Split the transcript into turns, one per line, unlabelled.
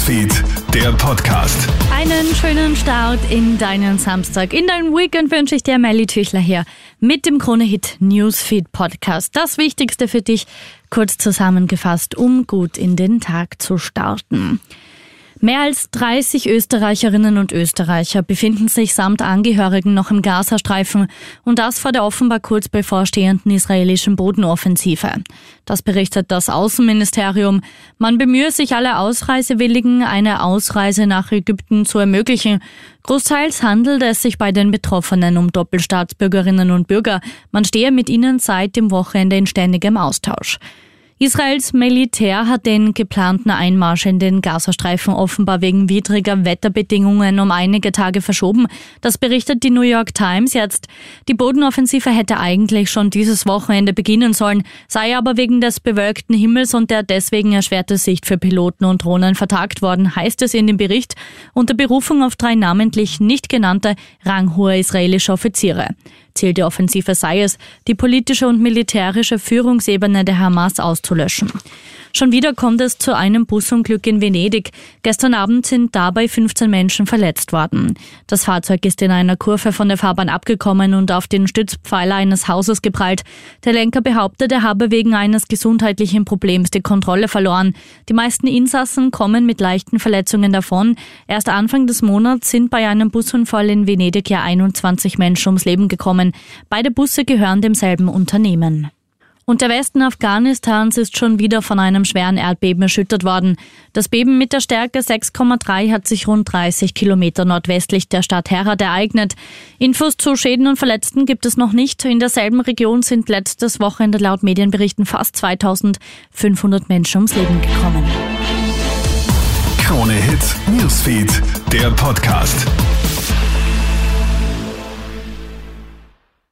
Newsfeed, der Podcast.
Einen schönen Start in deinen Samstag. In dein Weekend wünsche ich dir Melly Tüchler hier mit dem Krone-Hit Newsfeed Podcast. Das Wichtigste für dich kurz zusammengefasst, um gut in den Tag zu starten. Mehr als 30 Österreicherinnen und Österreicher befinden sich samt Angehörigen noch im Gazastreifen und das vor der offenbar kurz bevorstehenden israelischen Bodenoffensive. Das berichtet das Außenministerium. Man bemühe sich alle Ausreisewilligen, eine Ausreise nach Ägypten zu ermöglichen. Großteils handelt es sich bei den Betroffenen um Doppelstaatsbürgerinnen und Bürger. Man stehe mit ihnen seit dem Wochenende in ständigem Austausch. Israels Militär hat den geplanten Einmarsch in den Gazastreifen offenbar wegen widriger Wetterbedingungen um einige Tage verschoben. Das berichtet die New York Times jetzt. Die Bodenoffensive hätte eigentlich schon dieses Wochenende beginnen sollen, sei aber wegen des bewölkten Himmels und der deswegen erschwerte Sicht für Piloten und Drohnen vertagt worden, heißt es in dem Bericht, unter Berufung auf drei namentlich nicht genannte ranghohe israelische Offiziere. Ziel Offensive sei es, die politische und militärische Führungsebene der Hamas auszulöschen. Schon wieder kommt es zu einem Busunglück in Venedig. Gestern Abend sind dabei 15 Menschen verletzt worden. Das Fahrzeug ist in einer Kurve von der Fahrbahn abgekommen und auf den Stützpfeiler eines Hauses geprallt. Der Lenker behauptet, er habe wegen eines gesundheitlichen Problems die Kontrolle verloren. Die meisten Insassen kommen mit leichten Verletzungen davon. Erst Anfang des Monats sind bei einem Busunfall in Venedig ja 21 Menschen ums Leben gekommen. Beide Busse gehören demselben Unternehmen. Und der Westen Afghanistans ist schon wieder von einem schweren Erdbeben erschüttert worden. Das Beben mit der Stärke 6,3 hat sich rund 30 Kilometer nordwestlich der Stadt Herat ereignet. Infos zu Schäden und Verletzten gibt es noch nicht. In derselben Region sind letztes Wochenende laut Medienberichten fast 2500 Menschen ums Leben gekommen.
Krone Hits, Newsfeed, der Podcast.